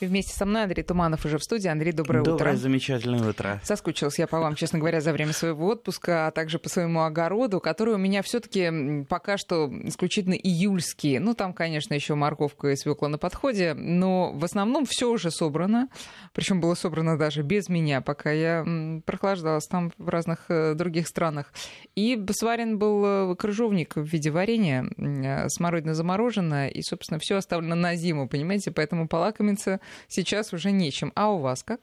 И вместе со мной Андрей Туманов уже в студии. Андрей, доброе, доброе утро. Доброе, замечательное утро. Соскучилась я по вам, честно говоря, за время своего отпуска, а также по своему огороду, который у меня все таки пока что исключительно июльский. Ну, там, конечно, еще морковка и свекла на подходе, но в основном все уже собрано. Причем было собрано даже без меня, пока я прохлаждалась там в разных э, других странах. И сварен был э, крыжовник в виде варенья, э, смородина замороженная, и, собственно, все оставлено на зиму, понимаете, поэтому полакомиться сейчас уже нечем. А у вас как?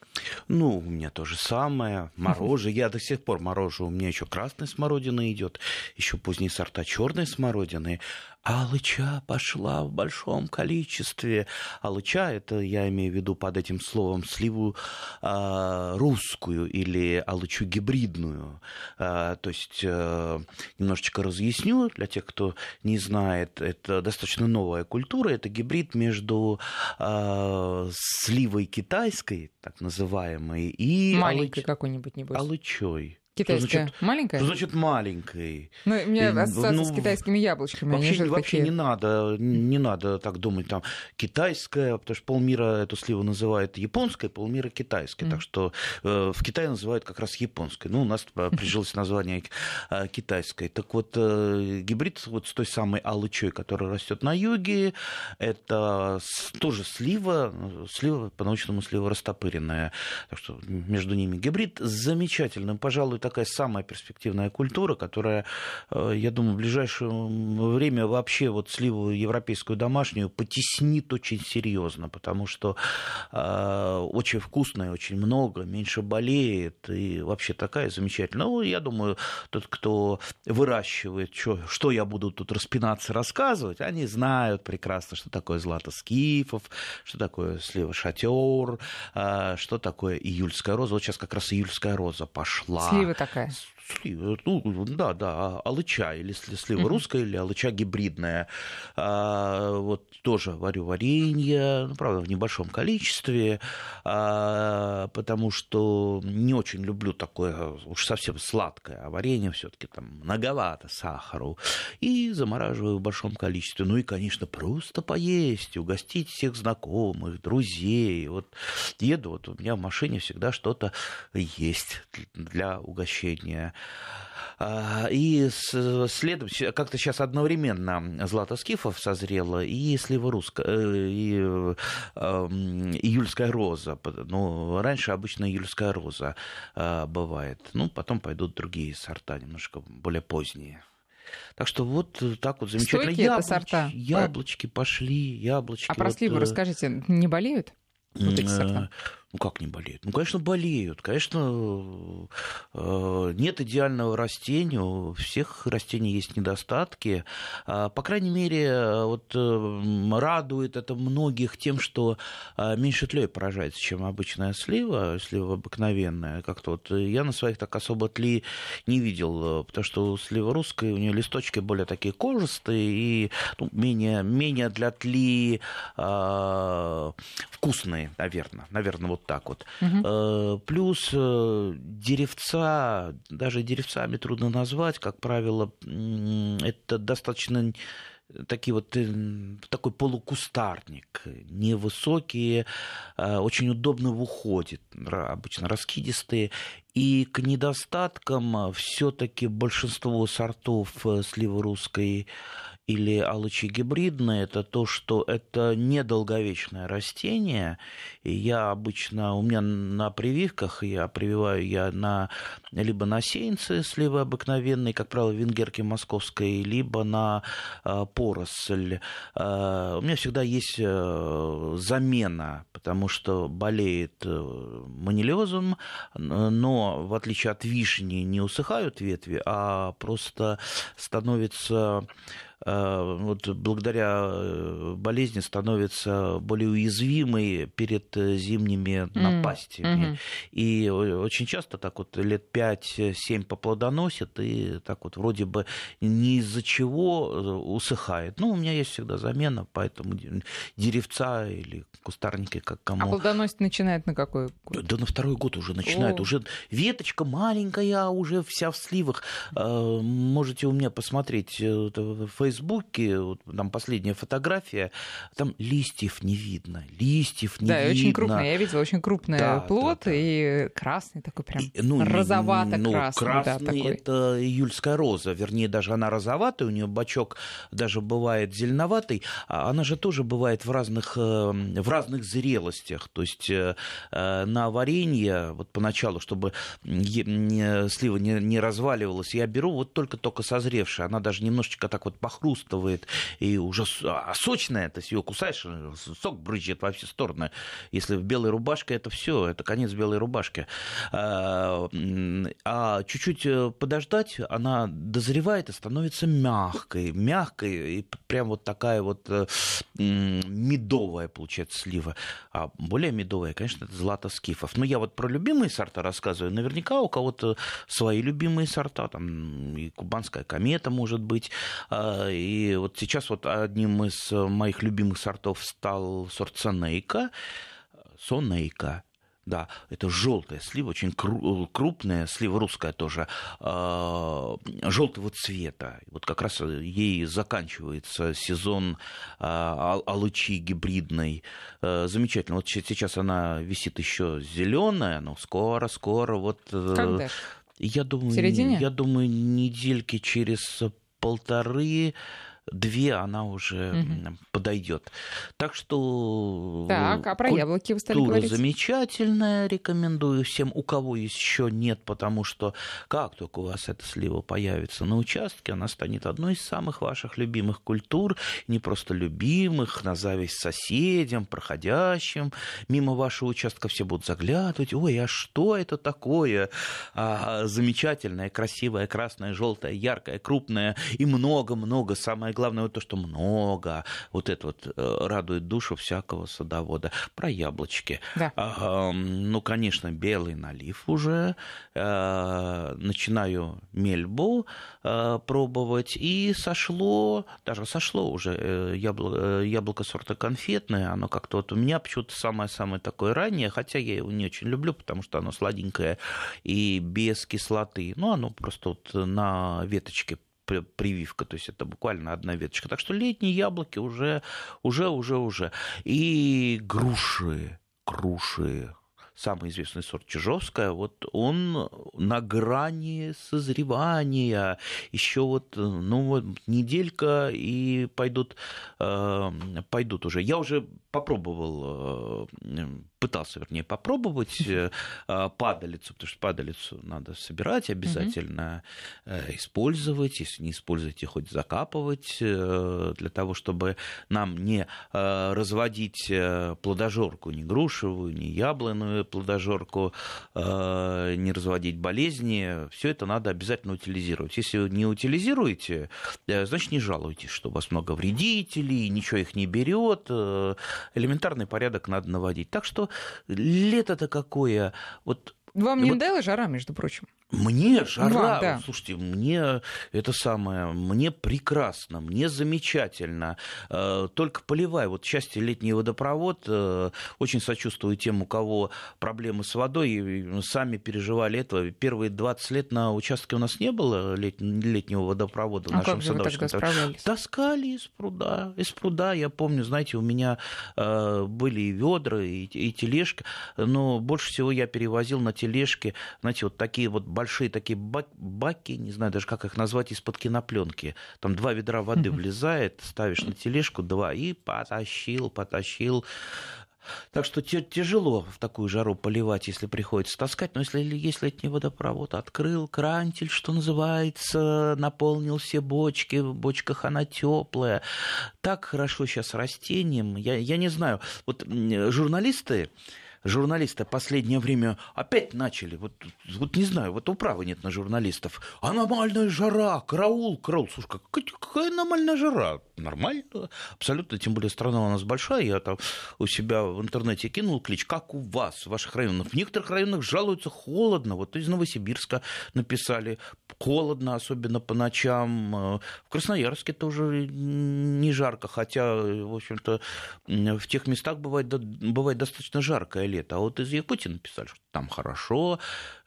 Ну, у меня то же самое. Мороже. Я до сих пор морожу. У меня еще красная смородина идет, еще поздние сорта черной смородины. Алыча пошла в большом количестве. Алыча, это я имею в виду под этим словом сливу э, русскую или алычу гибридную. Э, то есть э, немножечко разъясню для тех, кто не знает. Это достаточно новая культура. Это гибрид между э, сливой китайской, так называемой, и маленькой алыч... какой-нибудь небось. алычой. Китайская что значит, маленькая? Что значит маленькой? Ну, у меня ассоциация ну, с китайскими яблочками. Вообще, Они вообще такие... не надо, не надо так думать, там, китайская, потому что полмира эту сливу называют японской, полмира китайской. Mm. Так что э, в Китае называют как раз японской. Ну, у нас прижилось название э, китайской. Так вот, э, гибрид вот с той самой алычой, которая растет на юге, это тоже слива, слива по-научному слива растопыренная. Так что между ними гибрид замечательный, пожалуй, такая самая перспективная культура, которая, э, я думаю, в ближайшее время вообще вот сливу европейскую домашнюю потеснит очень серьезно, потому что э, очень вкусная, очень много, меньше болеет, и вообще такая замечательная. Ну, я думаю, тот, кто выращивает, что, что я буду тут распинаться, рассказывать, они знают прекрасно, что такое злато скифов, что такое слива шатер, э, что такое июльская роза. Вот сейчас как раз июльская роза пошла. Слива такая. Слива, ну, да, да, алыча, или слива uh-huh. русская, или алыча гибридная. А, вот тоже варю варенье, ну, правда, в небольшом количестве, а, потому что не очень люблю такое уж совсем сладкое, а варенье все таки там многовато сахару. И замораживаю в большом количестве. Ну и, конечно, просто поесть, угостить всех знакомых, друзей. Вот еду, вот у меня в машине всегда что-то есть для угощения. А, и следом, как-то сейчас одновременно Злата Скифов созрела, и слива русская, э, и э, июльская роза. Ну, раньше обычно июльская роза а, бывает. Ну, потом пойдут другие сорта, немножко более поздние. Так что вот так вот замечательно. Стойкие Яблоч... сорта? Яблочки пошли, яблочки. А про вот... сливы э, расскажите, не болеют? Вот эти сорта? Ну как не болеют? Ну, конечно, болеют. Конечно, э, нет идеального растения, у всех растений есть недостатки. А, по крайней мере, вот э, радует это многих тем, что э, меньше тлей поражается, чем обычная слива, слива обыкновенная. Как-то вот я на своих так особо тли не видел, потому что слива русская, у нее листочки более такие кожистые и ну, менее, менее для тли э, вкусные, наверное. Наверное, вот так вот. Угу. Плюс э, деревца, даже деревцами трудно назвать, как правило, это достаточно такие вот э, такой полукустарник, невысокие, очень удобно в уходе, обычно раскидистые. И к недостаткам все-таки большинство сортов сливы русской или алычи гибридные, это то, что это недолговечное растение. И я обычно, у меня на прививках, я прививаю я на, либо на сеянцы сливы обыкновенные, как правило, венгерки московской, либо на э, поросль. Э, у меня всегда есть э, замена, потому что болеет манилезом, но в отличие от вишни не усыхают ветви, а просто становится вот благодаря э, болезни становится более уязвимой перед э, зимними напастями. Mm-hmm. И очень часто так вот лет 5-7 поплодоносит, и так вот вроде бы ни из-за чего усыхает. Ну, у меня есть всегда замена, поэтому деревца или кустарники, как кому. А плодоносить начинает на какой год? Да на второй год уже начинает. О. Уже веточка маленькая, уже вся в сливах. Можете у меня посмотреть э, в Фейсбуке, там последняя фотография, там листьев не видно, листьев не да, видно. Да, очень крупная, я видела, очень крупный да, плод, да, да. и красный такой прям, и, ну, розовато-красный. Ну, красный, да, такой. это июльская роза, вернее, даже она розоватая, у нее бачок даже бывает зеленоватый, а она же тоже бывает в разных, эм, в разных зрелостях. То есть э, э, на варенье, вот поначалу, чтобы слива не, не разваливалась, я беру вот только-только созревшая. Она даже немножечко так вот похрустывает и уже а сочная, то есть ее кусаешь, э, сок брызжет во все стороны. Если в белой рубашке, это все, это конец белой рубашки. А, а чуть-чуть подождать, она дозревает и становится мягкой, мягкой, и прям вот такая вот медовая получается слива. А более медовая, конечно, это злато скифов. Но я вот про любимые сорта рассказываю. Наверняка у кого-то свои любимые сорта. Там и кубанская комета, может быть. И вот сейчас вот одним из моих любимых сортов стал сорт Сонейка. Сонейка. Да, это желтая слива, очень крупная, слива русская тоже, а, желтого цвета. Вот как раз ей заканчивается сезон а, алычи гибридной. А, замечательно. Вот сейчас она висит еще зеленая, но скоро-скоро вот. Э, Когда? Я думаю, я думаю, недельки через полторы две она уже угу. подойдет. Так что так, а про яблоки вы стали говорить? замечательная, рекомендую всем, у кого еще нет, потому что как только у вас эта слива появится на участке, она станет одной из самых ваших любимых культур, не просто любимых, на зависть соседям, проходящим мимо вашего участка все будут заглядывать, ой, а что это такое? А, замечательное, красивое, красное, желтое, яркое, крупное и много-много, самое главное вот то, что много. Вот это вот э, радует душу всякого садовода. Про яблочки. Да. А, ну, конечно, белый налив уже. А, начинаю мельбу а, пробовать. И сошло, даже сошло уже яблоко, яблоко сорта конфетное. Оно как-то вот у меня почему-то самое-самое такое раннее, хотя я его не очень люблю, потому что оно сладенькое и без кислоты. Ну, оно просто вот на веточке прививка, то есть это буквально одна веточка. Так что летние яблоки уже, уже, уже, уже. И груши, груши, самый известный сорт Чижовская, вот он на грани созревания. Еще вот, ну вот, неделька и пойдут, э, пойдут уже. Я уже попробовал э, пытался, вернее, попробовать э, а, падалицу, потому что падалицу надо собирать обязательно, угу. использовать, если не используете, хоть закапывать, э, для того, чтобы нам не разводить плодожорку, ни грушевую, ни яблонную плодожорку, не разводить болезни, все это надо обязательно утилизировать. Если не утилизируете, значит, не жалуйтесь, что у вас много вредителей, ничего их не берет, элементарный порядок надо наводить. Так что лето-то какое. Вот вам не вот... надоела жара, между прочим? Мне жара, Вам, да. слушайте, мне это самое, мне прекрасно, мне замечательно. Э, только поливай. Вот счастье летний водопровод. Э, очень сочувствую тем, у кого проблемы с водой. Сами переживали это. Первые 20 лет на участке у нас не было летнего водопровода в а нашем садоводстве. Таскали из пруда. Из пруда, я помню, знаете, у меня э, были и ведра, и, и тележка, но больше всего я перевозил на тележке, знаете, вот такие вот большие такие баки, не знаю даже, как их назвать, из-под кинопленки. Там два ведра воды влезает, ставишь на тележку два и потащил, потащил. Так что тяжело в такую жару поливать, если приходится таскать. Но если есть летний водопровод, открыл крантель, что называется, наполнил все бочки, в бочках она теплая. Так хорошо сейчас растениям. Я, я не знаю. Вот журналисты журналисты последнее время опять начали, вот, вот не знаю, вот управы нет на журналистов. Аномальная жара, караул, караул. Слушай, какая, какая аномальная жара? Нормально, абсолютно, тем более страна у нас большая. Я там у себя в интернете кинул клич, как у вас, в ваших районах. В некоторых районах жалуются холодно. Вот из Новосибирска написали, холодно, особенно по ночам. В Красноярске тоже не жарко, хотя, в общем-то, в тех местах бывает, бывает достаточно жаркое лето. А вот из Якутии написали, что там хорошо,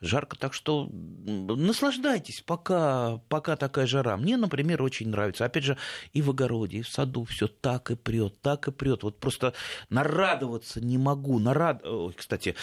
жарко, так что наслаждайтесь, пока, пока такая жара. Мне, например, очень нравится. Опять же, и в огороде, и в саду все так и прет, так и прет. Вот просто нарадоваться не могу. Нарад... Ой, кстати,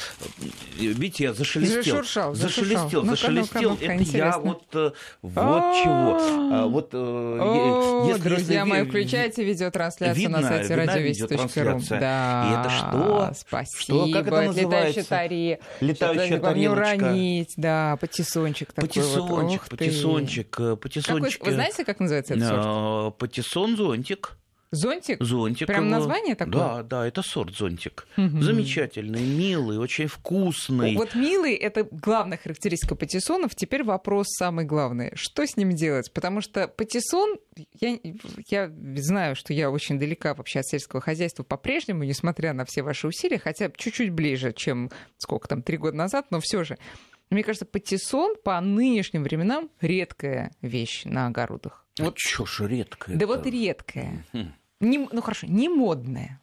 видите, я зашелестел. Зашуршал, зашелестел, ну зашелестел. Ну-ка, Это я вот, э, вот чего. А, вот, э, если, друзья мои, включайте видеотрансляцию на сайте радиовести.ру. Да, и это что? Спасибо. Что, как это называется? Тари. Летающая тарелочка. Не уронить, да, патиссончик такой патиссончик, вот. Патиссончик, патиссончик. Какой, вы знаете, как называется этот сорт? А, патиссон зонтик. Зонтик? Зонтик. Прям его... название такое? Да, да, это сорт зонтик. Угу. Замечательный, милый, очень вкусный. Вот милый — это главная характеристика патиссонов. Теперь вопрос самый главный. Что с ним делать? Потому что патиссон, я, я знаю, что я очень далека вообще от сельского хозяйства по-прежнему, несмотря на все ваши усилия, хотя чуть-чуть ближе, чем сколько там, три года назад, но все же. Мне кажется, патиссон по нынешним временам редкая вещь на огородах. Вот чё ж редкая. Да вот редкая. Не, ну хорошо, не модная.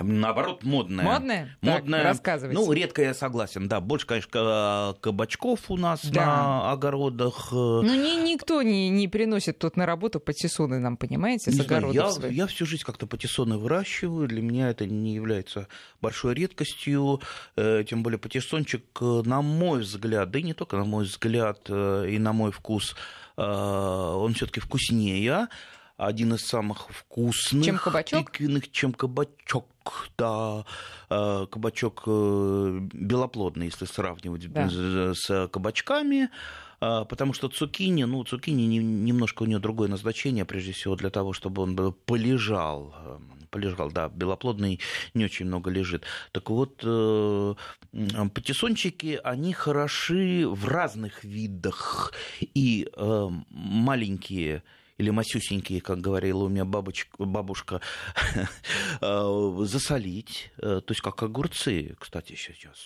Наоборот, модная. Модная? Модная. Так, рассказывайте. Ну, редко я согласен, да. Больше, конечно, кабачков у нас да. на огородах. Ну, ни, никто не, не приносит тут на работу патиссоны нам, понимаете, не с огородов я, я всю жизнь как-то патиссоны выращиваю. Для меня это не является большой редкостью. Э, тем более патиссончик, э, на мой взгляд, да и не только на мой взгляд э, и на мой вкус, он все таки вкуснее один из самых вкусных. Чем кабачок? Тыквенных, чем кабачок, да. Э, кабачок э, белоплодный, если сравнивать да. с кабачками э, потому что цукини, ну, цукини немножко у нее другое назначение, прежде всего для того, чтобы он полежал, полежал, да, белоплодный не очень много лежит. Так вот, патиссончики, они хороши в разных видах, и маленькие или масюсенькие, как говорила у меня бабочка, бабушка, э, засолить, э, то есть как огурцы, кстати, сейчас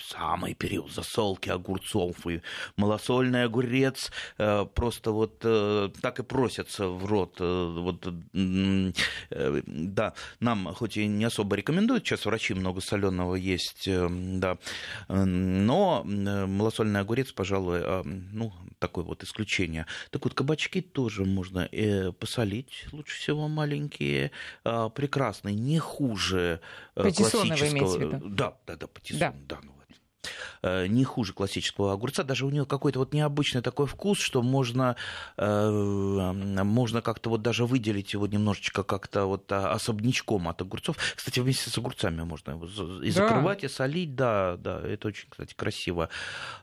самый период засолки огурцов и малосольный огурец э, просто вот так и просятся в рот. Вот, да, нам хоть и не особо рекомендуют, сейчас врачи много соленого есть, да, но малосольный огурец, пожалуй, ну, такое вот исключение. Так вот, кабачки тоже можно э, посолить, лучше всего маленькие, э, прекрасные, не хуже э, классического. Да, да, да, патиссон, да. да ну, Э, не хуже классического огурца. Даже у нее какой-то вот необычный такой вкус, что можно, э, можно как-то вот даже выделить его немножечко как-то вот особнячком от огурцов. Кстати, вместе с огурцами можно его и закрывать, да. и солить. Да, да, это очень, кстати, красиво.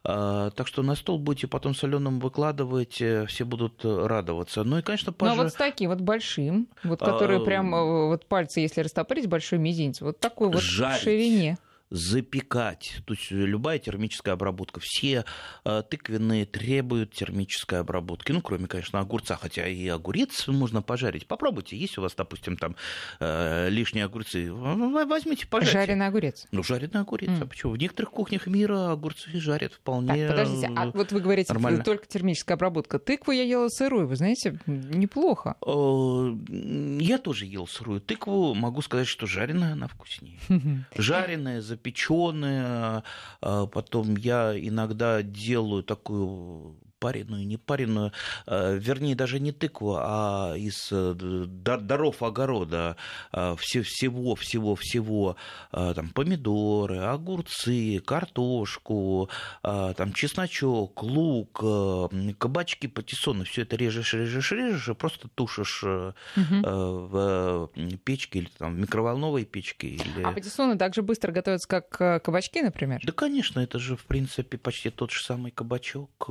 Э, так что на стол будете потом соленым выкладывать, все будут радоваться. Ну и, конечно, пожалуйста. Ну, а вот с таким вот большим, вот которые а, прям вот пальцы, если растопырить, большой мизинец, вот такой вот жарить. ширине запекать. То есть любая термическая обработка. Все э, тыквенные требуют термической обработки. Ну, кроме, конечно, огурца, хотя и огурец можно пожарить. Попробуйте, есть у вас, допустим, там э, лишние огурцы, возьмите, пожарьте. Жареный огурец? Ну, жареный огурец. Mm. А почему? В некоторых кухнях мира огурцы жарят вполне Так, подождите, а вот вы говорите, нормально. только термическая обработка. Тыкву я ела сырую, вы знаете, неплохо. Я тоже ел сырую тыкву. Могу сказать, что жареная она вкуснее. Жареная, запеченные. А потом я иногда делаю такую пареную, не пареную, э, вернее, даже не тыкву, а из э, даров огорода э, всего, всего, всего, там, помидоры, огурцы, картошку, там, чесночок, лук, кабачки, патиссоны, все это режешь, режешь, режешь, и просто тушишь угу. в печке или там, в микроволновой печке. Или... А патиссоны также быстро готовятся, как кабачки, например? Да, конечно, это же, в принципе, почти тот же самый кабачок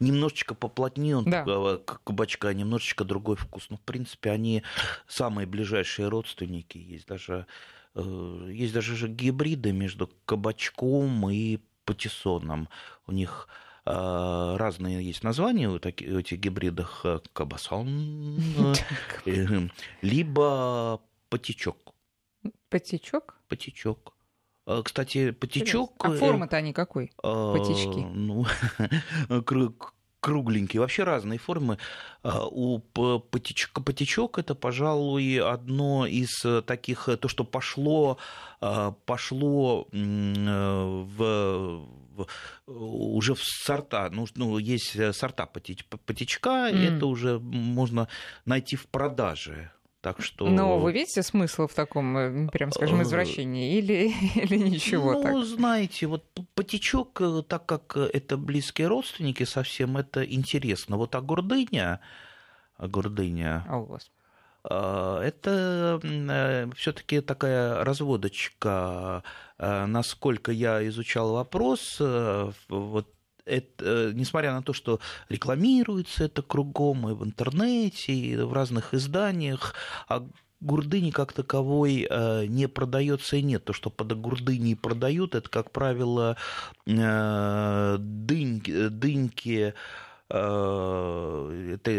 немножечко поплотнее он да. кабачка, немножечко другой вкус. Но, в принципе, они самые ближайшие родственники. Есть даже есть даже же гибриды между кабачком и патиссоном. У них разные есть названия у этих гибридах. Кабасон, либо патичок. Патичок? Патичок. Кстати, патичок... А форма-то они какой? Патички. Ну, кругленькие, вообще разные формы. У потечка, потечок это, пожалуй, одно из таких, то, что пошло, пошло в, уже в сорта, ну, ну есть сорта потечка, mm. это уже можно найти в продаже. Так что... Но вы видите смысл в таком, э, прям скажем, э, извращении или, или ничего ну, так? Ну, знаете, вот потечок, э, так как это близкие родственники совсем, это интересно. Вот а гордыня, гордыня... О, Господи. Это все-таки такая разводочка. Насколько я изучал вопрос, вот это, э, несмотря на то, что рекламируется это кругом и в интернете, и в разных изданиях, а гурдыни как таковой э, не продается и нет. То, что под гурдыней продают, это, как правило, э, дынь, дыньки, это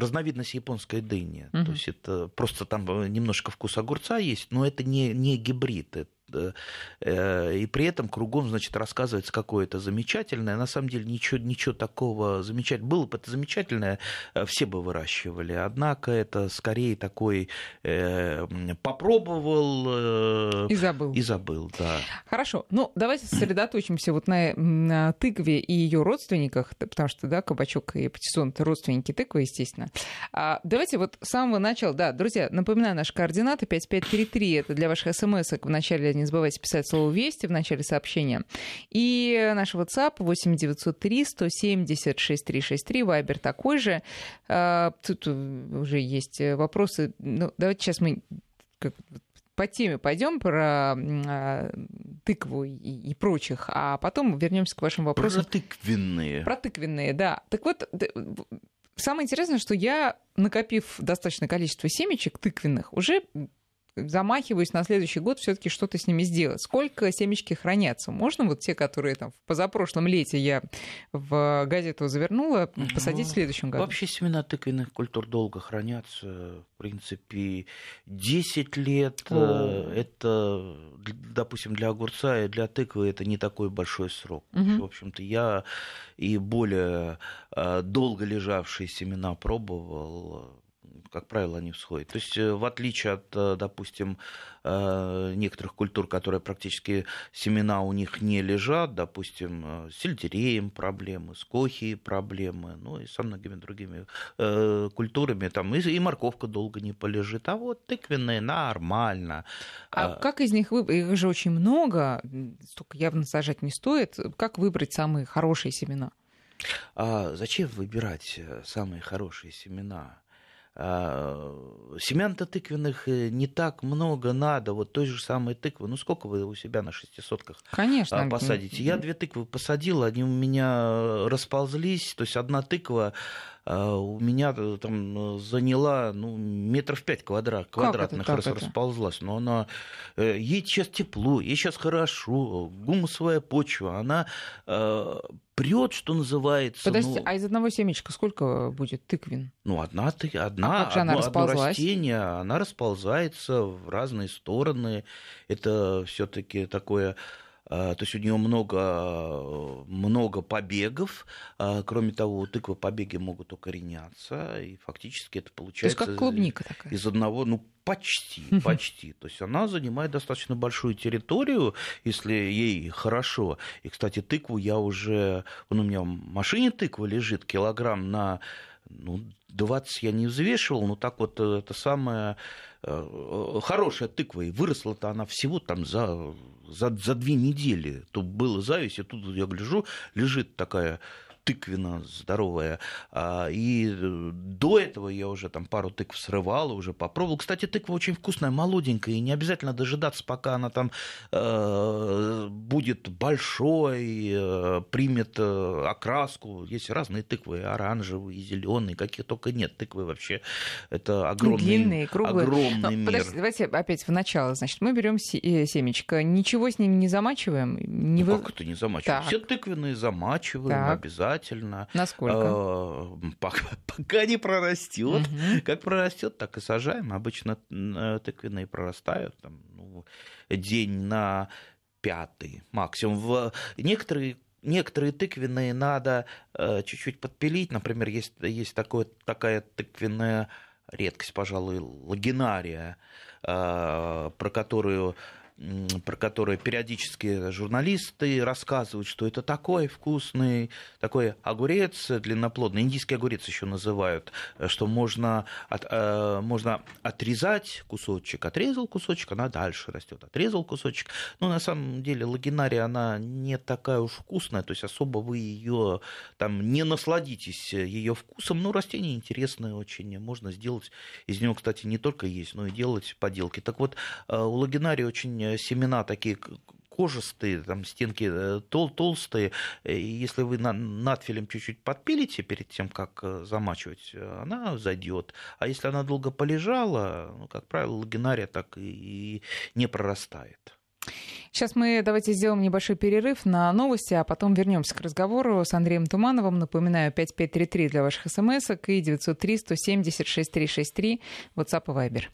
разновидность японской дыни. Uh-huh. То есть это просто там немножко вкус огурца есть, но это не, не гибрид. Это Э, и при этом кругом, значит, рассказывается какое-то замечательное. На самом деле ничего, ничего такого замечательного. Было бы это замечательное, э, все бы выращивали. Однако это скорее такой э, попробовал... и забыл. И забыл, да. Хорошо. Ну, давайте сосредоточимся вот на, на тыкве и ее родственниках, потому что, да, кабачок и патиссон — это родственники тыквы, естественно. А давайте вот с самого начала, да, друзья, напоминаю, наши координаты 5533 — это для ваших смс в начале не забывайте писать слово «Вести» в начале сообщения. И наш WhatsApp 8903 170 6363, Вайбер такой же. А, тут уже есть вопросы. Ну, давайте сейчас мы по теме пойдем про а, тыкву и, и прочих, а потом вернемся к вашим вопросам. Про тыквенные. Про тыквенные, да. Так вот, самое интересное, что я, накопив достаточное количество семечек тыквенных, уже замахиваюсь на следующий год все-таки что-то с ними сделать. Сколько семечки хранятся? Можно вот те, которые там в позапрошлом лете я в газету завернула, посадить ну, в следующем году? Вообще семена тыквенных культур долго хранятся. В принципе, 10 лет. О. Э, это, допустим, для огурца и для тыквы это не такой большой срок. Угу. В общем-то, я и более э, долго лежавшие семена пробовал как правило, они всходят. То есть, э, в отличие от, э, допустим, э, некоторых культур, которые практически семена у них не лежат, допустим, с сельдереем проблемы, с кохией проблемы, ну и со многими другими культурами, там и, и морковка долго не полежит, а вот тыквенные нормально. А, а как из них выбрать? Их же очень много, столько явно сажать не стоит. Как выбрать самые хорошие семена? А зачем выбирать самые хорошие семена? А, семян-то тыквенных э, не так много надо, вот той же самой тыквы. Ну, сколько вы у себя на шестисотках Конечно. А, посадите? Я две тыквы посадил, они у меня расползлись, то есть одна тыква у меня э, там э, заняла ну, метров пять квадрат, квадратных рас, расползлась. Но она, ей сейчас тепло, ей сейчас хорошо, гумусовая почва, она прет, что называется. Подождите, ну, а из одного семечка сколько будет тыквин? Ну, одна, одна, а одно, одно растение, она расползается в разные стороны. Это все-таки такое а, то есть у нее много, много побегов. А, кроме того, тыквы побеги могут укореняться, и фактически это получается... То есть как клубника такая? Из одного, ну, почти, почти. То есть она занимает достаточно большую территорию, если ей хорошо. И, кстати, тыкву я уже... Он у меня в машине тыква лежит килограмм на ну, 20 я не взвешивал, но так вот э, это самая э, хорошая тыква. И выросла-то она всего там за за, за две недели. То было зависть, и тут я гляжу, лежит такая тыквина здоровая. А, и э, до этого я уже там пару тыкв срывал, уже попробовал. Кстати, тыква очень вкусная, молоденькая, и не обязательно дожидаться, пока она там э, будет большой, э, примет окраску. Есть разные тыквы, оранжевые, зеленые, каких только нет. Тыквы вообще это огромный, Длинные, круглые. огромный мир. Подождите, давайте опять в начало. Значит, мы берем семечко, ничего с ним не замачиваем? Не ну, вы... как это не замачиваем? Так. Все тыквенные замачиваем Так. обязательно. Насколько? Пока, пока не прорастет. Мгм. Как прорастет, так и сажаем. Обычно э, тыквенные прорастают там, ну, день на пятый максимум. В некоторые Некоторые тыквенные надо э, чуть-чуть подпилить. Например, есть, есть такое, такая тыквенная редкость, пожалуй, лагинария, э, про которую про которую периодически журналисты рассказывают, что это такой вкусный, такой огурец длинноплодный, индийский огурец еще называют, э, что можно, от, э, можно отрезать кусочек, отрезал кусочек, она дальше растет, отрезал кусочек. Но на самом деле лагинария, она не такая уж вкусная, то есть особо вы ее там не насладитесь ее вкусом, но растение интересное очень, можно сделать из него, кстати, не только есть, но и делать поделки. Так вот, э, у лагинарии очень э, семена такие кожистые, там стенки э, тол толстые. И если вы на, надфилем чуть-чуть подпилите перед тем, как э, замачивать, э, она зайдет. А если она долго полежала, ну, как правило, лагинария так и не прорастает. Сейчас мы давайте сделаем небольшой перерыв на новости, а потом вернемся к разговору с Андреем Тумановым. Напоминаю, 5533 для ваших смс и 903 170 6363 WhatsApp и Viber.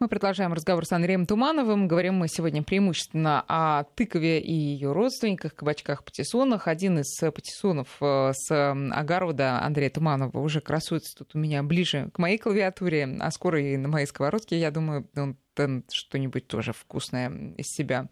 Мы продолжаем разговор с Андреем Тумановым. Говорим мы сегодня преимущественно о тыкове и ее родственниках, кабачках, патиссонах. Один из патиссонов э, с огорода Андрея Туманова уже красуется тут у меня ближе к моей клавиатуре, а скоро и на моей сковородке, я думаю, он что-нибудь тоже вкусное из себя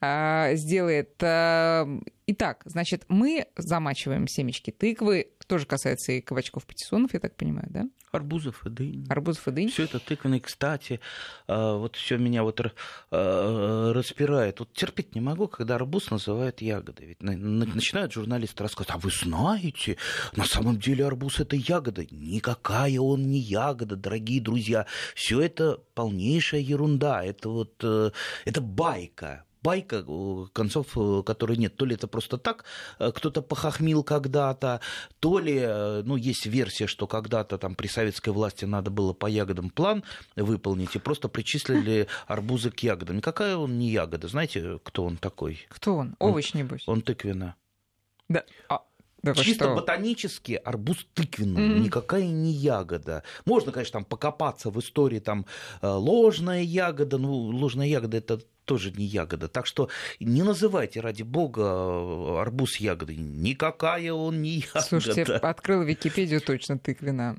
а, сделает. А, Итак, значит, мы замачиваем семечки тыквы. Тоже касается и кабачков патиссонов, я так понимаю, да? Арбузов и дынь. Арбузов и дынь. Все это тыквенные, кстати, э, вот все меня вот э, распирает. Вот терпеть не могу, когда арбуз называют ягодой. Ведь на- на- начинают журналисты рассказывать, а вы знаете, на самом деле арбуз это ягода. Никакая он не ягода, дорогие друзья. Все это полнейшая ерунда. Это вот, э, это байка байка, э, концов э, которой нет. То ли это просто так, э, кто-то похохмил когда-то, то ли, ну, есть версия, что когда-то там при советской власти надо было по ягодам план выполнить, и просто причислили арбузы к ягодам. Никакая он не ягода. Знаете, кто он такой? Кто он? Овощ, небось. Он тыквенно. Да. А, да Чисто что? ботанически арбуз тыквенный, Мгм. никакая не ягода. Можно, конечно, там покопаться в истории, там ложная ягода, ну, ложная ягода это тоже не ягода. Так что не называйте, ради бога, арбуз ягодой. Никакая он не ягода. Слушайте, открыл Википедию точно.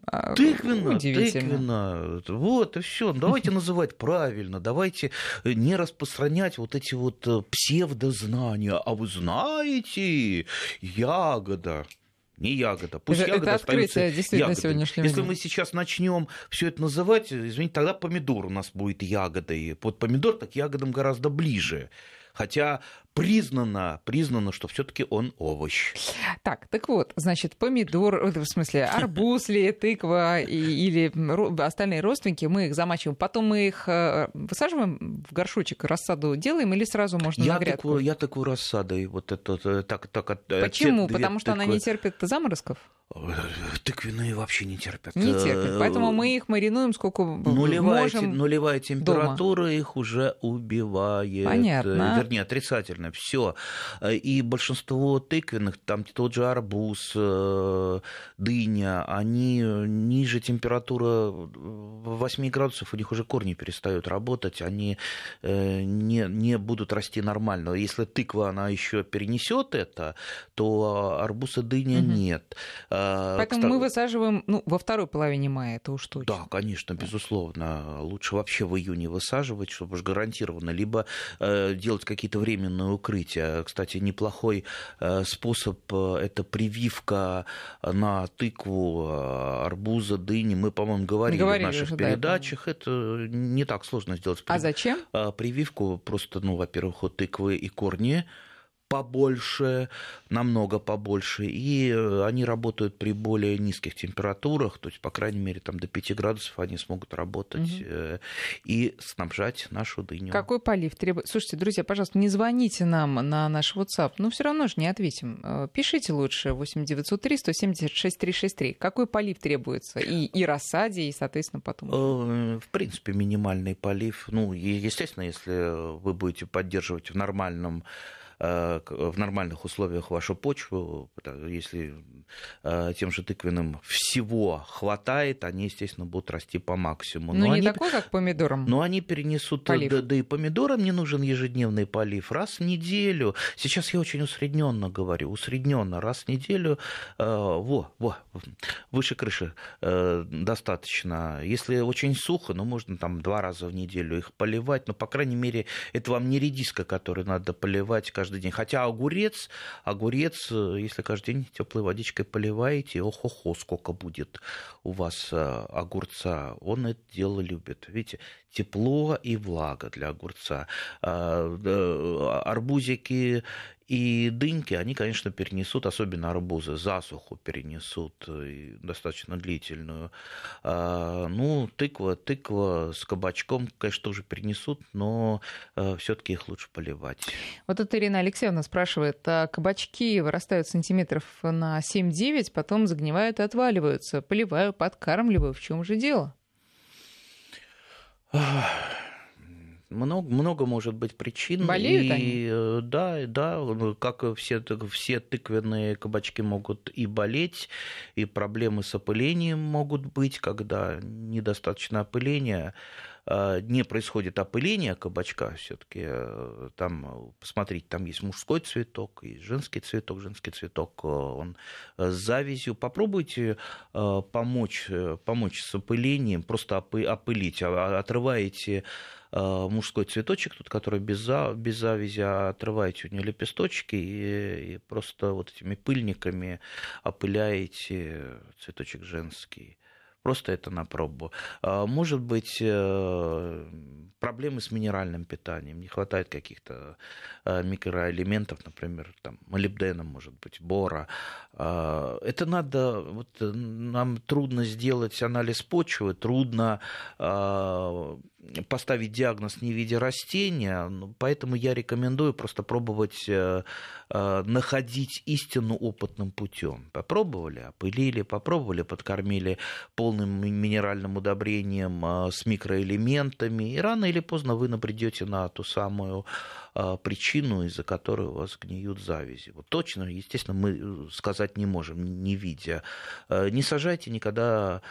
А, Тыквенно, Удивительно. тыквенно. Вот, и все. Давайте называть правильно, давайте не распространять вот эти вот э, псевдознания. А вы знаете, ягода. Не ягода. Пусть Это- ягода это открытие действительно ягодой. сегодняшнего Если дня. мы сейчас начнем все это называть, извините, тогда помидор у нас будет ягодой. Вот помидор так ягодам гораздо ближе. Хотя признано, признано, что все-таки он овощ. Так, так вот, значит, помидор, э, в смысле, арбуз ли, тыква и- или остальные родственники, мы их замачиваем, потом мы их э, высаживаем в горшочек, рассаду делаем или сразу можно Я на грядку? такую, я такую рассадой, вот это, э, так, так, Почему? те Потому что она тыквы. не терпит заморозков? Тыквенные вообще не терпят. Не терпит. Э, Поэтому мы их маринуем сколько Нулевая, можем. нулевая температура их уже убивает. Понятно. Вернее, отрицательно. Все. И большинство тыквенных, там тот же арбуз, э, дыня, они ниже температуры 8 градусов, у них уже корни перестают работать, они э, не, не будут расти нормально. Если тыква, она еще перенесет это, то арбуз и дыня Мгм. нет. Э, Поэтому кста- мы высаживаем ну, во второй половине мая, это уж точно. да, конечно, безусловно. Лучше вообще в июне высаживать, чтобы уж гарантированно, либо э, делать какие-то временные укрытия. Кстати, неплохой э, способ э, это прививка на тыкву э, арбуза, дыни. Мы, по-моему, говорили, Говорили в наших уже, да, передачах. это не так сложно сделать. А зачем? Прививку просто, ну, во-первых, от тыквы и корни побольше, намного побольше, и э, они работают при более низких температурах, то есть, по крайней мере, там до 5 градусов они смогут работать угу. и снабжать нашу дыню. Какой полив требует? Слушайте, друзья, пожалуйста, не звоните нам на наш WhatsApp, ну все равно же не ответим. Э, пишите лучше 8903 176 363. Какой полив требуется? И, и рассаде, и, соответственно, потом? В принципе, минимальный полив. Ну, естественно, если вы будете поддерживать в нормальном в нормальных условиях вашу почву, если э, тем же тыквенным всего хватает, они, естественно, будут расти по максимуму. Ну, не они, такой, как помидорам. Но они перенесут... Полив. Да, да и помидорам не нужен ежедневный полив. Раз в неделю. Сейчас я очень усредненно говорю. Усредненно. Раз в неделю. Э, во, во, выше крыши э, достаточно. Если очень сухо, ну, можно там два раза в неделю их поливать. Но, по крайней мере, это вам не редиска, которую надо поливать каждый день. Хотя огурец, огурец, э, если каждый день теплой водичкой поливаете, ох-охо, сколько будет у вас э, огурца. Он это дело любит. Видите, тепло и влага для огурца. А, арбузики и дыньки, они, конечно, перенесут, особенно арбузы, засуху перенесут э, достаточно длительную. А, ну, тыква, тыква с кабачком, конечно, тоже перенесут, но э, все-таки их лучше поливать. Вот это Ирина Алексеевна спрашивает, а кабачки вырастают сантиметров на 7-9, потом загнивают и отваливаются. Поливаю, подкармливаю. В чем же дело? Много, много может быть причин. Болеют и, они? Э, да, да, как все, все тыквенные кабачки могут и болеть, и проблемы с опылением могут быть, когда недостаточно опыления. А, не происходит опыление кабачка, все-таки э, там, посмотрите, там есть мужской цветок и женский цветок. Женский цветок, э, он с завязью. Попробуйте помочь, помочь с опылением, просто опылить, а, отрываете Э, мужской цветочек, тут, который без, без завязи, а отрываете у нее лепесточки и, и просто вот этими пыльниками опыляете цветочек женский. Просто это на пробу. А, может быть, э, проблемы с минеральным питанием, не хватает каких-то э, микроэлементов, например, там, молибдена, может быть, бора. А, это надо, вот нам трудно сделать анализ почвы, трудно а, поставить диагноз не в виде растения, поэтому я рекомендую просто пробовать э, э, находить истину опытным путем. Попробовали, опылили, попробовали, подкормили полным минеральным удобрением э, с микроэлементами, и рано или поздно вы набредете на ту самую причину, из-за которой у вас гниют завязи. Вот точно, естественно, мы сказать не можем, не видя. Не сажайте никогда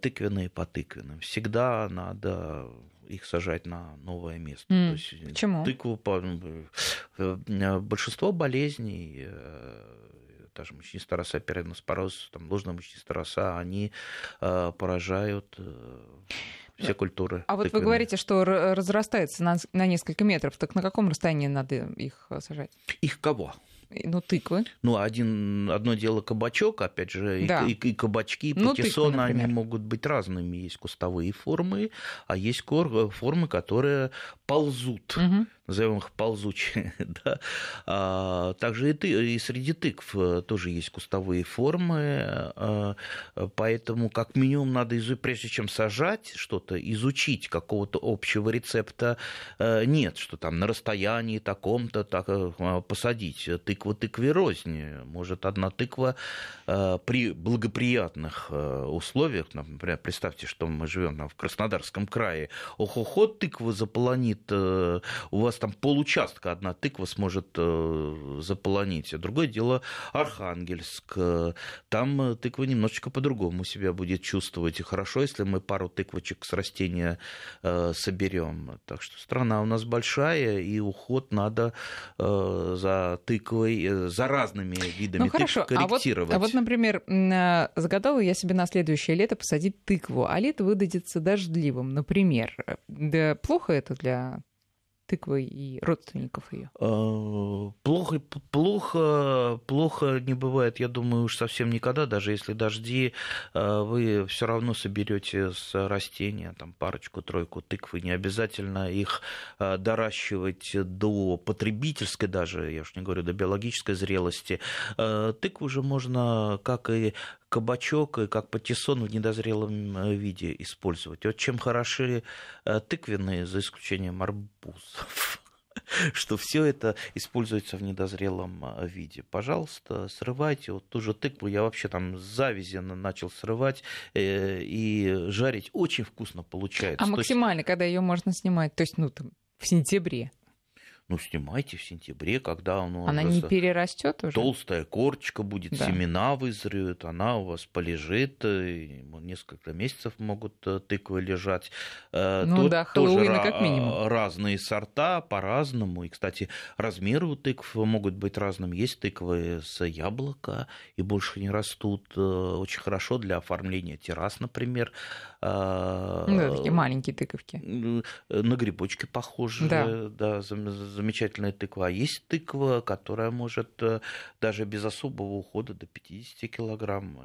тыквенные по тыквенным. Всегда надо их сажать на новое место. Mm. То есть Почему? Тыкву, э, э, большинство болезней та же мучнистая роса, переноспороз, там, ложная мучнистая роса, они э, поражают э, все культуры. А вот вы говорите, что разрастается на, на несколько метров. Так на каком расстоянии надо их сажать? Их кого? Ну, тыквы. Ну, один, одно дело кабачок, опять же, да. и, и, и кабачки, и ну, патиссон, тыквы, они могут быть разными. Есть кустовые формы, а есть формы, которые ползут. Угу назовем их ползучие. да. а, также и, ты, и среди тыкв э, тоже есть кустовые формы, а, поэтому как минимум надо, изучить, прежде чем сажать что-то, изучить какого-то общего рецепта а, нет, что там на расстоянии таком-то так, посадить тыкву тыкве рознь. Может, одна тыква а, при благоприятных условиях, например, представьте, что мы живем в Краснодарском крае, ох-охо, тыква заполонит, у вас там получастка одна тыква сможет э, заполонить. А другое дело Архангельск. Там тыква немножечко по-другому себя будет чувствовать. И хорошо, если мы пару тыквочек с растения э, соберем. Так что страна у нас большая, и уход надо э, за тыквой, за разными видами ну, хорошо. тыкв корректировать. А вот, а вот, например, загадала я себе на следующее лето посадить тыкву, а лето выдадется дождливым, например. Да плохо это для тыквы и родственников ее? А, плохо, плохо, плохо не бывает, я думаю, уж совсем никогда, даже если дожди, а, вы все равно соберете с растения там парочку-тройку тыквы, не обязательно их а, доращивать до потребительской даже, я уж не говорю, до биологической зрелости. Тыкву же можно, как и кабачок и как патиссон в недозрелом э, виде использовать. Вот чем хороши э, тыквенные, за исключением арбузов, что все это используется в недозрелом э, виде. Пожалуйста, срывайте вот ту же тыкву. Я вообще там завязи начал срывать и жарить. Очень вкусно получается. А максимально, есть... когда ее можно снимать? То есть, ну, там, в сентябре? Ну, снимайте в сентябре, когда оно она не перерастет уже. Толстая корочка будет, да. семена вызреют, она у вас полежит, и несколько месяцев могут э, тыквы лежать. Э, ну Тут да, Хэллоуина как минимум. Разные сорта по-разному. И, кстати, размеры у тыкв могут быть разными. Есть тыквы с яблока и больше не растут. Э, очень хорошо для оформления террас, например. Ну, да, такие маленькие тыковки. На грибочки похожи. Да. да замечательная тыква. А есть тыква, которая может э, даже без особого ухода до 50 килограмм,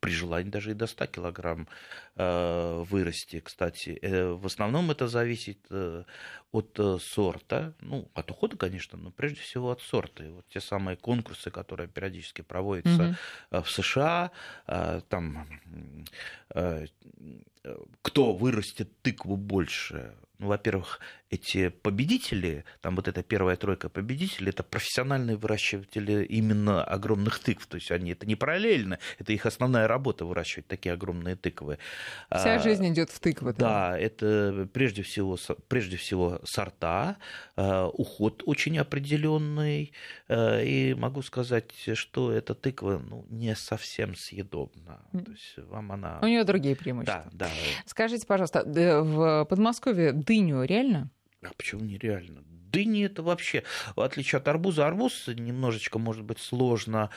при желании даже и до 100 килограмм э, вырасти. Кстати, э, в основном это зависит от сорта, ну, от ухода, конечно, но прежде всего от сорта. И вот те самые конкурсы, которые периодически проводятся mm-hmm. в США, там кто вырастет тыкву больше, ну, во-первых, эти победители, там вот эта первая тройка победителей, это профессиональные выращиватели именно огромных тыкв. То есть они это не параллельно, это их основная работа выращивать такие огромные тыквы. Вся а, жизнь идет в тыквы. Да, это прежде всего, прежде всего сорта, а, уход очень определенный. А, и могу сказать, что эта тыква ну, не совсем съедобна. То есть вам она... У нее другие преимущества. Да, да. Скажите, пожалуйста, в Подмосковье дыню реально? А почему нереально? Дыни это вообще, в отличие от арбуза, арбуз немножечко может быть сложно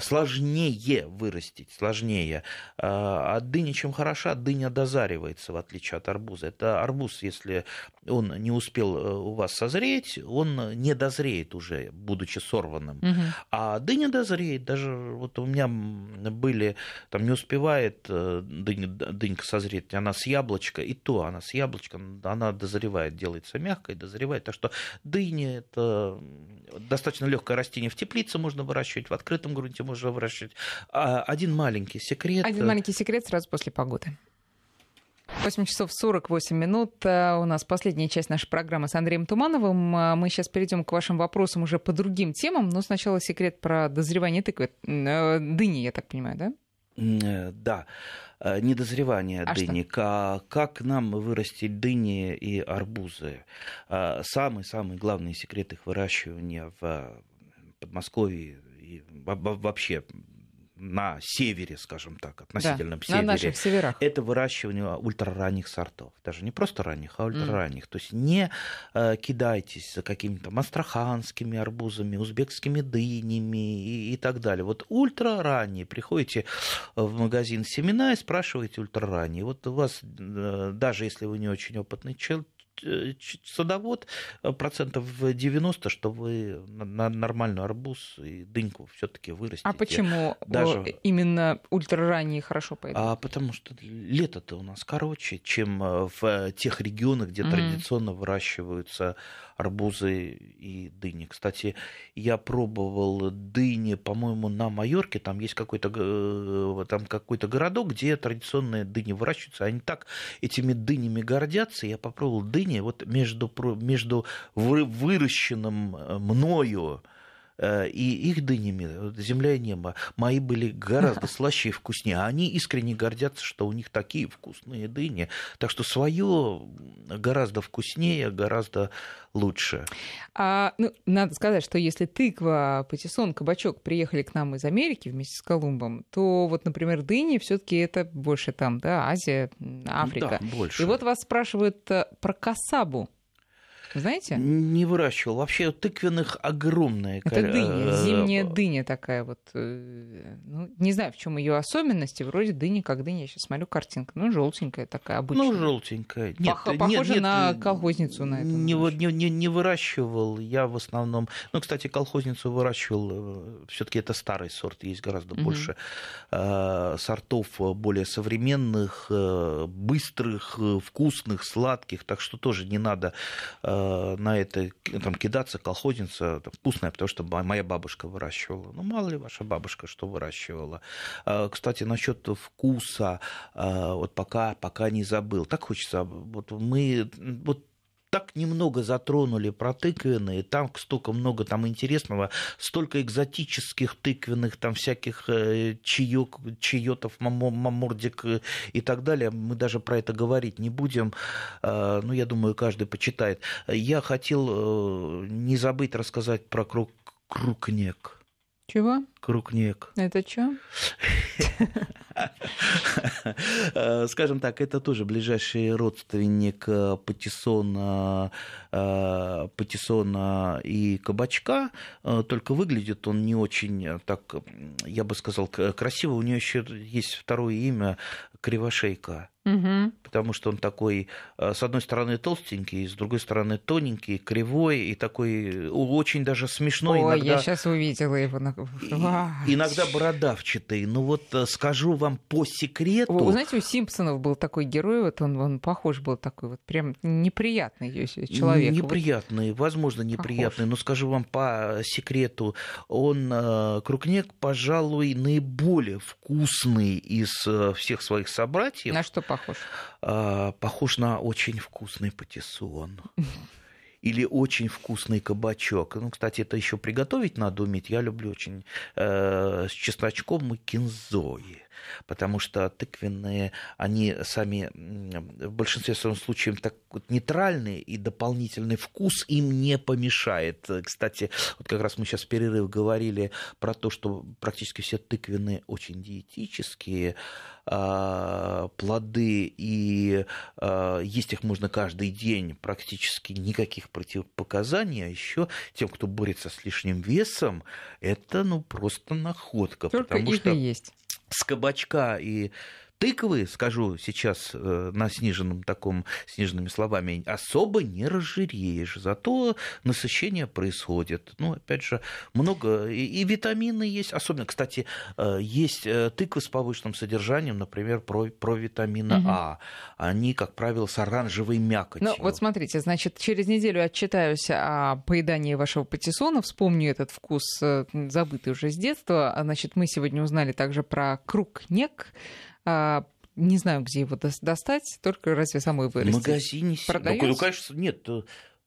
сложнее вырастить, сложнее. А дыня чем хороша, дыня дозаривается, в отличие от арбуза. Это арбуз, если он не успел э, у вас созреть, он не дозреет уже, будучи сорванным. Угу. А дыня дозреет. Даже вот у меня были, там не успевает э, дыня, дынька созреть, она с яблочка, и то она с яблочка, она дозревает, делается мягкой, дозревает. Так что дыня это достаточно легкое растение в теплице можно выращивать, в открытом грунте грунте можно выращивать. А, один маленький секрет. Один маленький секрет сразу после погоды. 8 часов 48 минут. Э, у нас последняя часть нашей программы с Андреем Тумановым. Э, мы сейчас перейдем к вашим вопросам уже по другим темам. Но сначала секрет про дозревание тыквы. Э, дыни, я так понимаю, да? Да, недозревание а дыни. Что? Как нам вырастить дыни и арбузы? Самый-самый главный секрет их выращивания в Подмосковье и вообще на севере, скажем так, относительном да, севере. На наших северах. Это выращивание ультраранних сортов. Даже не просто ранних, а ультраранних. Mm. То есть не э, кидайтесь за какими-то астраханскими арбузами, узбекскими дынями и, и так далее. Вот ультраранние. Приходите в магазин семена и спрашиваете ультраранние. Вот у вас, э, даже если вы не очень опытный человек, садовод э, процентов 90, что вы на нормальный арбуз и дыньку все-таки вырастите. А почему Даже... именно ультраранние хорошо пойдут? А потому что лето-то у нас короче, чем э, в тех регионах, где mm-hmm. традиционно выращиваются арбузы и дыни. Кстати, я пробовал дыни, по-моему, на Майорке, там есть какой-то э, там какой-то городок, где традиционные дыни выращиваются, они так этими дынями гордятся. Я попробовал дыни вот между, между выращенным э, мною и их дынями земля и небо мои были гораздо слаще и вкуснее. Они искренне гордятся, что у них такие вкусные дыни. Так что свое гораздо вкуснее, гораздо лучше. А, ну, надо сказать, что если тыква, патиссон, кабачок приехали к нам из Америки вместе с Колумбом, то вот, например, дыни все-таки это больше там, да, Азия, Африка. Да, больше. И вот вас спрашивают э, про касабу. Знаете? Не выращивал. Вообще тыквенных огромное. Это дыня, зимняя дыня такая вот. Ну, не знаю, в чем ее особенности. Вроде дыни как дыня. Я сейчас смотрю картинку. Ну, желтенькая такая обычная. Ну, желтенькая. Нет, Пох- похоже нет, на колхозницу на это. Не, не, не, не выращивал. Я в основном... Ну, кстати, колхозницу выращивал. Все-таки это старый сорт. Есть гораздо угу. больше э, сортов более современных, э, быстрых, вкусных, сладких. Так что тоже не надо э, на это там, кидаться. Колхозница вкусная, потому что моя бабушка выращивала. Ну, мало ли ваша бабушка что выращивала. Э, кстати, насчет вкуса, э, вот пока, пока не забыл. Так хочется. Вот мы вот так немного затронули про тыквенные, там столько много там интересного, столько экзотических тыквенных, там всяких э, чаек, чаетов, мамордик э, и так далее. Мы даже про это говорить не будем. Э, ну, я думаю, каждый почитает. Я хотел не забыть рассказать про круг, крукнек. Чего? Крукнек. Это что? Скажем так, это тоже ближайший родственник э, патиссона, э, патиссона и кабачка, э, только выглядит он не очень так, я бы сказал, красиво. У нее еще есть второе имя Кривошейка. Угу. Потому что он такой, э, с одной стороны, толстенький, с другой стороны, тоненький, кривой и такой очень даже смешной. Ой, иногда... я сейчас увидела его. И, иногда бородавчатый. Ну вот э, скажу вам по секрету. Вы знаете, у Симпсонов был такой герой, вот он, он похож был такой вот прям неприятный человек. Неприятный, вот. возможно, неприятный. Похож. Но скажу вам по секрету, он, э, Крукнек, пожалуй, наиболее вкусный из всех своих собратьев. На что похож? похож? А, похож на очень вкусный патиссон. Или очень вкусный кабачок. Ну, кстати, это еще приготовить надо уметь. Я люблю очень э, с чесночком и кинзой потому что тыквенные, они сами в большинстве своем случаев так вот нейтральные, и дополнительный вкус им не помешает. Кстати, вот как раз мы сейчас в перерыв говорили про то, что практически все тыквенные очень диетические, а, плоды, и а, есть их можно каждый день, практически никаких противопоказаний, а еще тем, кто борется с лишним весом, это ну просто находка. Только потому что... есть с кабачка и тыквы, скажу сейчас э, на сниженном таком, сниженными словами, особо не разжиреешь, зато насыщение происходит. Ну, опять же, много, и, и витамины есть, особенно, кстати, э, есть э, тыквы с повышенным содержанием, например, про, про витамина угу. А. Они, как правило, с оранжевой мякотью. Ну, вот смотрите, значит, через неделю отчитаюсь о поедании вашего патиссона, вспомню этот вкус, забытый уже с детства. Значит, мы сегодня узнали также про круг-нек, а, не знаю, где его достать, только разве самой вырастить. В магазине. Продается? Ну, конечно, нет.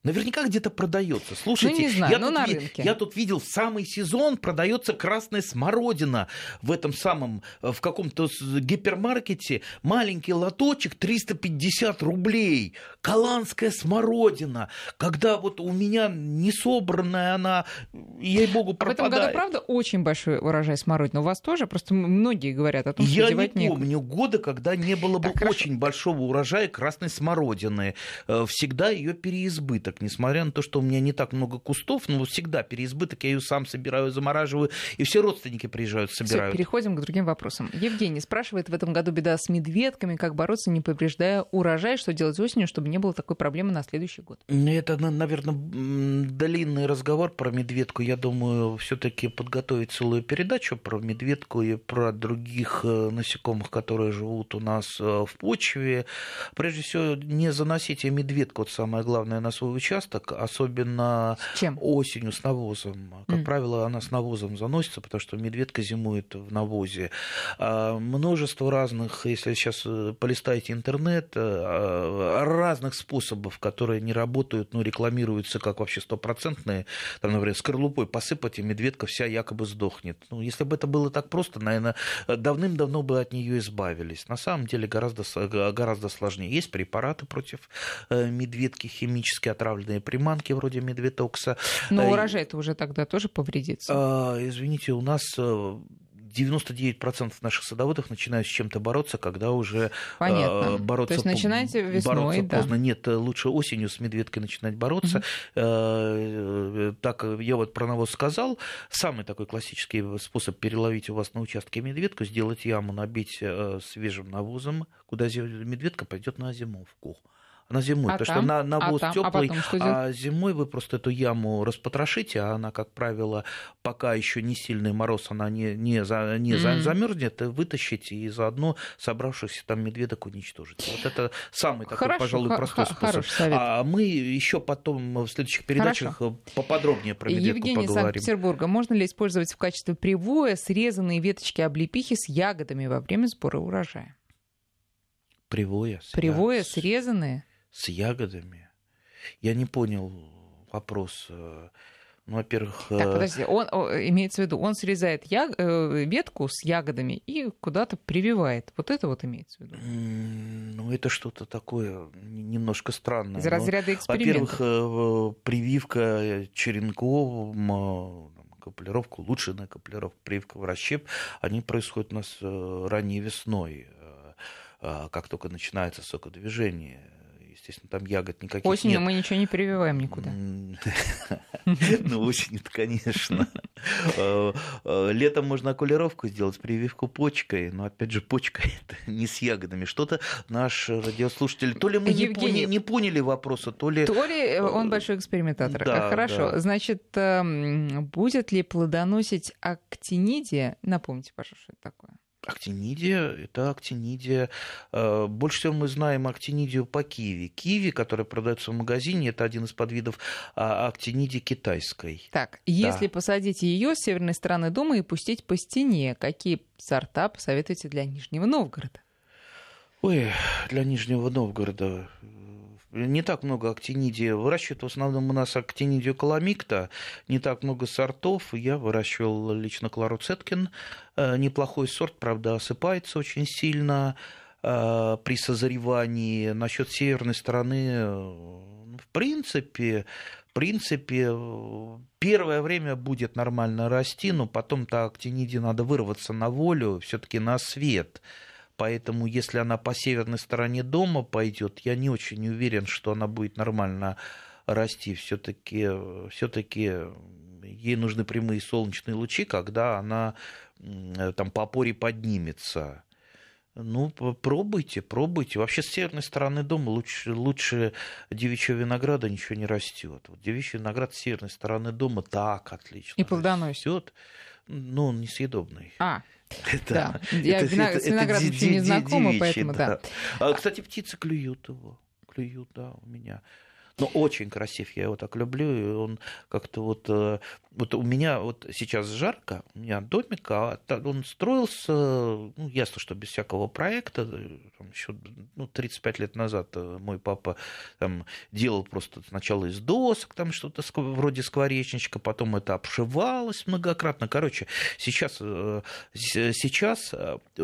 Наверняка где-то продается. Слушайте, ну, не знаю, я, ну, тут на рынке. я тут видел в самый сезон продается красная смородина в этом самом, э, в каком-то гипермаркете. Маленький лоточек 350 рублей. Голландская смородина. Когда вот у меня не собранная она, ей-богу, пропадает. А в этом году, правда, очень большой урожай смородины. У вас тоже? Просто многие говорят о том, что Я не некуда. помню года, когда не было бы Так, очень большого урожая красной смородины. Э, Всегда ее переизбыток переизбыток, несмотря на то, что у меня не так много кустов, но всегда переизбыток, я ее сам собираю, замораживаю, и все родственники приезжают, собирают. Всё, переходим к другим вопросам. Евгений спрашивает, в этом году беда с медведками, как бороться, не повреждая урожай, что делать осенью, чтобы не было такой проблемы на следующий год? Это, наверное, длинный разговор про медведку. Я думаю, все-таки подготовить целую передачу про медведку и про других э, насекомых, которые живут у нас э, в почве. Прежде всего, не заносите медведку, вот самое главное, на свой участок, особенно Чем? осенью с навозом. Как mm. правило, она с навозом заносится, потому что медведка зимует в навозе. А, множество разных, если сейчас э, полистаете интернет, э, разных способов, которые не работают, но рекламируются как вообще стопроцентные. Там, например, скорлупой посыпать, и медведка вся якобы сдохнет. Ну, если бы это было так просто, наверное, давным-давно бы от нее избавились. На самом деле гораздо, гораздо сложнее. Есть препараты против э, медведки химически отравленные отравленные приманки вроде медведокса. Но урожай-то уже тогда тоже повредится. А, извините, у нас 90% 99% наших садоводов начинают с чем-то бороться, когда уже Понятно. Э, бороться... То есть начинаете весной, бороться да. поздно. Нет, лучше осенью с медведкой начинать бороться. Угу. Так, я вот про навоз сказал. Самый такой классический способ переловить у вас на участке медведку, сделать яму, набить свежим навозом, куда медведка пойдет на зимовку на зимой, а потому там? что на, навоз а теплый, а, а зимой вы просто эту яму распотрошите, а она, как правило, пока еще не сильный мороз, она не, не, за, не mm-hmm. замерзнет, вытащите и заодно собравшихся там медведок уничтожите. Вот это самый такой, Хорошо, пожалуй, простой способ. А мы еще потом в следующих передачах Хорошо. поподробнее про медведку Евгений поговорим. Санкт-Петербурга. Можно ли использовать в качестве привоя срезанные веточки облепихи с ягодами во время сбора урожая? Привоя? Привоя срезанные? С ягодами. Я не понял вопрос. Ну, во-первых... Так, подожди, он, имеется в виду, он срезает яг, э, ветку с ягодами и куда-то прививает. Вот это вот имеется в виду? Ну, это что-то такое немножко странное. Из разряда экспериментов. Во-первых, прививка черенком, капулировка, улучшенная капулировка, прививка в расщеп, они происходят у нас ранней весной, как только начинается сокодвижение естественно, там ягод никаких Осенью нет. мы ничего не прививаем никуда. Ну, осенью конечно. Э, э, летом можно окулировку сделать, прививку почкой, но, опять же, почка это не с ягодами. Что-то наш радиослушатель, то ли мы не поняли вопроса, то ли... То ли он большой экспериментатор. Хорошо, значит, эм, будет ли плодоносить актинидия? Напомните, пожалуйста, что это такое. Актинидия – это актинидия. Э, больше всего мы знаем актинидию по киви. Киви, которая продается в магазине, это один из подвидов а, актинидии китайской. Так, если да. посадить ее с северной стороны дома и пустить по стене, какие сорта посоветуете для Нижнего Новгорода? Ой, для Нижнего Новгорода не так много актинидия. Выращивают в основном у нас актинидию каламикта, не так много сортов. Я выращивал лично Клару Цеткин. Э, неплохой сорт, правда, осыпается очень сильно э, при созревании. Насчет северной стороны, э, в принципе, в принципе, первое время будет нормально расти, но потом-то актиниде надо вырваться на волю, все-таки на свет. Поэтому, если она по северной стороне дома пойдет, я не очень уверен, что она будет нормально расти. Все-таки все-таки ей нужны прямые солнечные лучи, когда она там по опоре поднимется. Ну, пробуйте, пробуйте. Вообще, с северной стороны дома лучше, лучше девичьего винограда ничего не растет. Вот девичий виноград с северной стороны дома так отлично И плодоносит. Но он несъедобный. А, это, да. Я это, вина, с виноградом еще не знакома, поэтому да. да. Кстати, птицы клюют его. Клюют, да, у меня. Но очень красив, я его так люблю, и он как-то вот... э, Вот у меня вот сейчас жарко, у меня домик, а он строился, ну, ясно, что без всякого проекта, там, еще ну, 35 лет назад э, мой папа там, делал просто сначала из досок, там что-то вроде скворечничка, потом это обшивалось многократно. Короче, сейчас, э, сейчас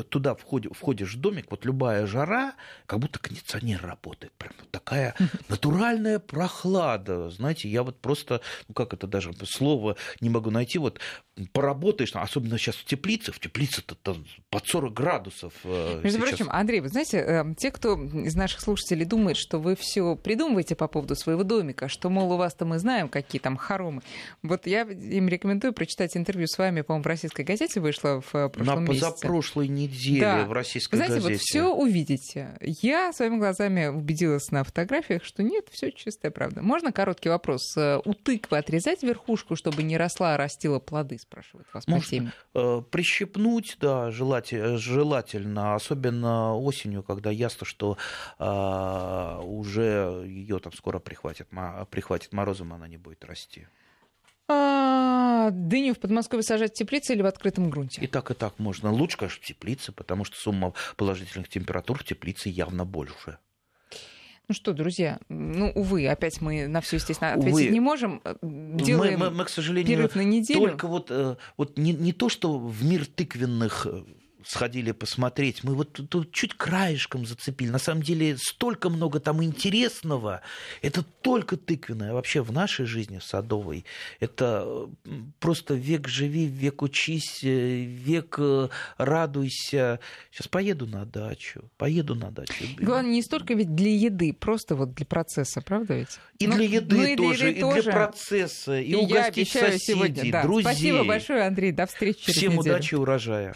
туда входишь, входишь в домик, вот любая жара, как будто кондиционер работает, прям вот такая натуральная прохлада. Знаете, я вот просто, ну как это даже слово не могу найти, вот поработаешь, особенно сейчас в теплице, в теплице-то под 40 градусов. Э, Между сейчас. прочим, Андрей, вы знаете, эм, те, кто из наших слушателей думает, что вы все придумываете по поводу своего домика, что, мол, у вас-то мы знаем, какие там хоромы. Вот я им рекомендую прочитать интервью с вами, по-моему, в российской газете вышло в э, прошлом На месяце. позапрошлой неделе да. в российской Знаете, газете. вот все увидите. Я своими глазами убедилась на фотографиях, что нет, все чистая правда. Можно короткий вопрос? Э, у тыквы отрезать верхушку, чтобы не росла, а растила плоды, спрашивает вас Можно по теме. Прищипнуть, да, желательно, желательно, особенно осенью, когда ясно, что а, уже ее там скоро прихватит, прихватит морозом, она не будет расти. А, дыню в Подмосковье сажать в теплице или в открытом грунте? И так, и так можно. Лучше, конечно, в теплице, потому что сумма положительных температур в теплице явно больше. Ну что, друзья, ну, увы, опять мы на все, естественно, ответить увы. не можем. Делаем мы, мы, мы, к сожалению, перерыв на неделю. Только вот, вот не, не то, что в мир тыквенных сходили посмотреть. Мы вот тут чуть краешком зацепили. На самом деле столько много там интересного. Это только тыквенное. Вообще в нашей жизни, в Садовой, это просто век живи, век учись, э, век э, радуйся. Сейчас поеду на дачу, поеду на дачу. Главное, не столько ведь для еды, просто вот для процесса, правда ведь? И ну, для еды ну, и тоже, для еды и тоже. для процесса, и, и угостить соседей, сегодня, да. друзей. Спасибо большое, Андрей, до встречи через Всем неделю. удачи урожая.